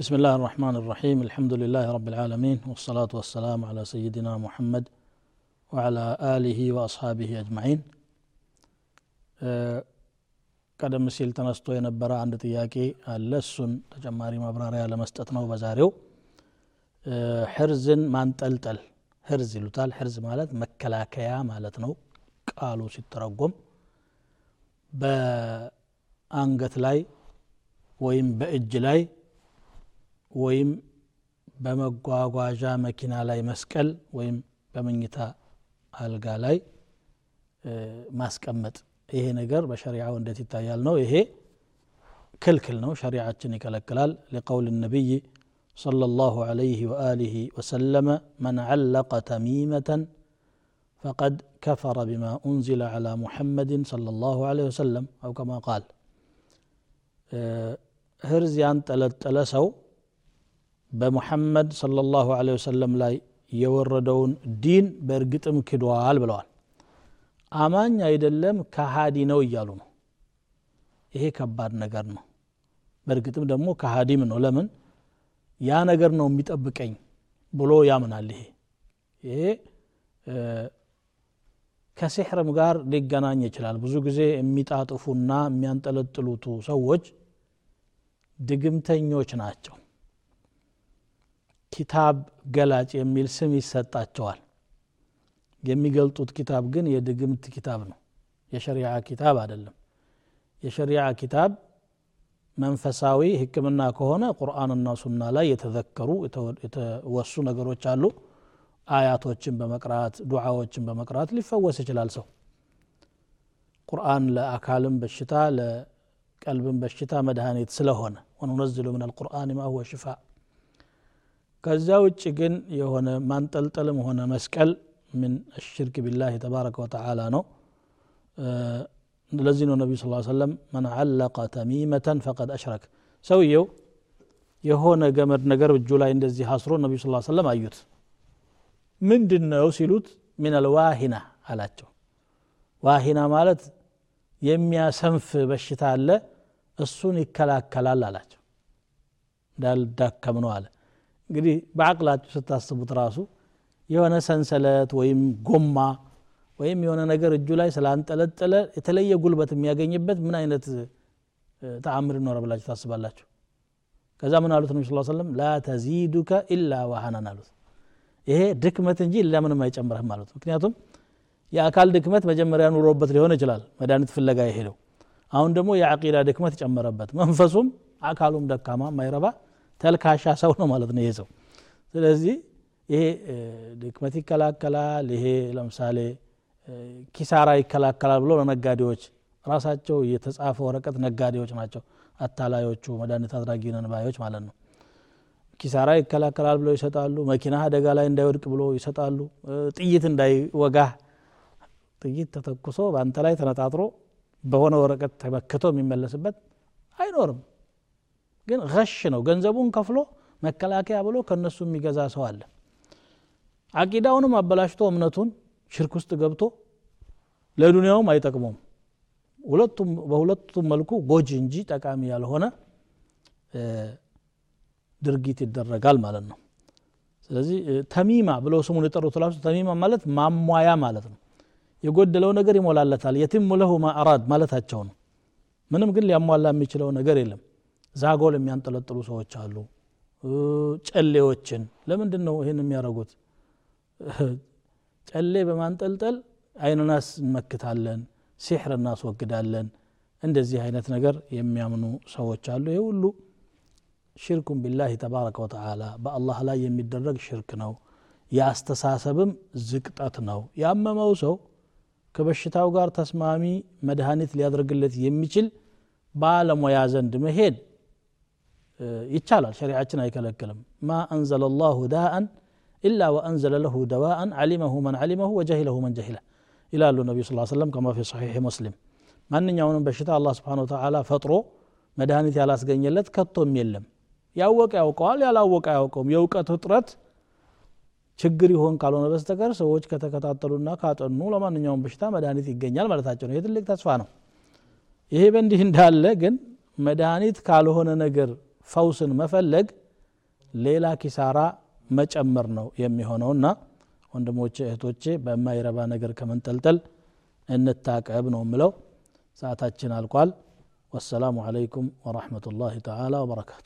بسم الله الرحمن الرحيم الحمد لله رب العالمين والصلاة والسلام على سيدنا محمد وعلى آله وأصحابه أجمعين ቀደም ሲል ተነስቶ የነበረ አንድ ጥያቄ አለ እሱን ተጨማሪ ማብራሪያ ለመስጠት ነው በዛሬው ሕርዝን ማንጠልጠል ሕርዝ ይሉታል ሕርዝ ማለት መከላከያ ማለት ነው ቃሉ ሲተረጎም በአንገት ላይ ወይም በእጅ ላይ ወይም በመጓጓዣ መኪና ላይ መስቀል ወይም በመኝታ አልጋ ላይ ማስቀመጥ ይሄ ነገር በሸሪዓው እንዴት ይታያል ነው ይሄ ክልክል ነው ሸሪዓችን ይከለክላል لقول النبي صلى الله عليه وآله وسلم من علق تميمة فقد كفر بما أنزل على محمد صلى الله عليه وسلم أو كما قال هرز ያንጠለጠለ ሰው በሙሐመድ ሰለላሁ ዐለይሂ ወሰለም ላይ የወረደውን ዲን በእርግጥም ክዷል ብለዋል። አማኝ አይደለም ከሃዲ ነው እያሉ ነው። ይሄ ከባድ ነገር ነው። በእርግጥም ደግሞ ከሃዲም ነው። ለምን? ያ ነገር ነው የሚጠብቀኝ ብሎ ያምናል። ይሄ ይሄ ከሲሕርም ጋር ሊገናኝ ይችላል። ብዙ ጊዜ የሚጣጥፉና የሚያንጠለጥሉቱ ሰዎች ድግምተኞች ናቸው። ኪታብ ገላጭ የሚል ስም ይሰጣቸዋል። የሚገልጡት ኪታብ ግን የድግምት ኪታብ ነው። የሸሪዓ ኪታብ አይደለም። የሸሪዓ ኪታብ መንፈሳዊ ህክምና ከሆነ ቁርአንና ሱና ላይ የተዘከሩ የተወሱ ነገሮች አሉ። አያቶችን በመቅራት ዱዓዎችን በመቅራት ሊፈወስ ይችላል ሰው። ቁርአን ለአካልም በሽታ ለቀልብም በሽታ መድኃኒት ስለሆነ። ወኑነዝሉ ምን አልቁርአን ማ ሁወ ሽፋ ከዛ ውጭ ግን የሆነ ማንጠልጠልም ሆነ መስቀል ምን ሽርክ ቢላህ ተባረከ ወተዓላ ነው። ለዚህ ነው ነቢዩ ስ ሰለም መን አለቀ ተሚመተን ፈቀድ አሽረክ ሰውየው የሆነ ገመድ ነገር እጁ ላይ እንደዚህ አስሮ ነቢዩ ስ ሰለም አዩት። ምንድን ነው ሲሉት ሚነል ዋሂና አላቸው። ዋሂና ማለት የሚያሰንፍ በሽታ አለ እሱን ይከላከላል አላቸው። እንዳልዳከም ነው አለ። እንግዲህ በአቅላችሁ ስታስቡት ራሱ የሆነ ሰንሰለት ወይም ጎማ ወይም የሆነ ነገር እጁ ላይ ስላንጠለጠለ የተለየ ጉልበት የሚያገኝበት ምን አይነት ተአምር ይኖረ ብላችሁ ታስባላችሁ? ከዛ ምን አሉት ነቢ ስ ሰለም ላ ተዚዱከ ኢላ ዋሃናን አሉት። ይሄ ድክመት እንጂ ለምንም አይጨምርህም አሉት። ምክንያቱም የአካል ድክመት መጀመሪያ ኑሮበት ሊሆን ይችላል መድኃኒት ፍለጋ የሄደው። አሁን ደግሞ የአቂዳ ድክመት ጨመረበት። መንፈሱም አካሉም ደካማ ማይረባ ተልካሻ ሰው ነው ማለት ነው ይሄ ሰው። ስለዚህ ይሄ ድክመት ይከላከላል። ይሄ ለምሳሌ ኪሳራ ይከላከላል ብሎ ለነጋዴዎች ራሳቸው የተጻፈ ወረቀት ነጋዴዎች ናቸው። አታላዮቹ መድኃኒት አድራጊ ነንባዮች ማለት ነው። ኪሳራ ይከላከላል ብለው ይሰጣሉ። መኪና አደጋ ላይ እንዳይወድቅ ብሎ ይሰጣሉ። ጥይት እንዳይወጋህ ጥይት ተተኩሶ በአንተ ላይ ተነጣጥሮ በሆነ ወረቀት ተመክቶ የሚመለስበት አይኖርም ግን ሽ ነው። ገንዘቡን ከፍሎ መከላከያ ብሎ ከነሱ የሚገዛ ሰው አለ። አቂዳውንም አበላሽቶ እምነቱን ሽርክ ውስጥ ገብቶ ለዱንያውም አይጠቅመውም። ሁለቱም በሁለቱም መልኩ ጎጂ እንጂ ጠቃሚ ያልሆነ ድርጊት ይደረጋል ማለት ነው። ስለዚህ ተሚማ ብለው ስሙን የጠሩት ተሚማ ማለት ማሟያ ማለት ነው። የጎደለው ነገር ይሞላለታል። የትም ለሁ ማ ማለታቸው ነው። ምንም ግን ሊያሟላ የሚችለው ነገር የለም ዛጎል የሚያንጠለጥሉ ሰዎች አሉ። ጨሌዎችን ለምንድን ነው ይህን የሚያደርጉት? ጨሌ በማንጠልጠል አይንናስ እንመክታለን ሲሕር እናስወግዳለን እንደዚህ አይነት ነገር የሚያምኑ ሰዎች አሉ። ይህ ሁሉ ሽርኩን ቢላህ ተባረከ ወተዓላ በአላህ ላይ የሚደረግ ሽርክ ነው። የአስተሳሰብም ዝቅጠት ነው። ያመመው ሰው ከበሽታው ጋር ተስማሚ መድኃኒት ሊያደርግለት የሚችል ባለሙያ ዘንድ መሄድ ይቻላል። ሸሪዓችን አይከለክልም። ማ አንዘለ ላሁ ዳአን ኢላ ወአንዘለ ለሁ ደዋአን ዓሊመሁ መን ዓሊመሁ ወጀሂለሁ መን ጀሂለ ይላሉ ነቢዩ ስ ሰለም ከማ ፊ ሰሒሕ ሙስሊም። ማንኛውንም በሽታ አላህ ስብሓን ወተዓላ ፈጥሮ መድኃኒት ያላስገኘለት ከቶም የለም። ያወቀ ያውቀዋል ያላወቀ አያውቀውም። የእውቀት እጥረት ችግር ይሆን ካልሆነ በስተቀር ሰዎች ከተከታተሉና ካጠኑ ለማንኛውም በሽታ መድኃኒት ይገኛል ማለታቸው ነው። ይህ ትልቅ ተስፋ ነው። ይሄ በእንዲህ እንዳለ ግን መድኃኒት ካልሆነ ነገር ፈውስን መፈለግ ሌላ ኪሳራ መጨመር ነው የሚሆነውና ወንድሞቼ እህቶቼ በማይረባ ነገር ከመንጠልጠል እንታቀብ ነው ምለው ሰዓታችን አልቋል። ወሰላሙ አለይኩም ወረሕመቱላሂ ተዓላ ወበረካቱ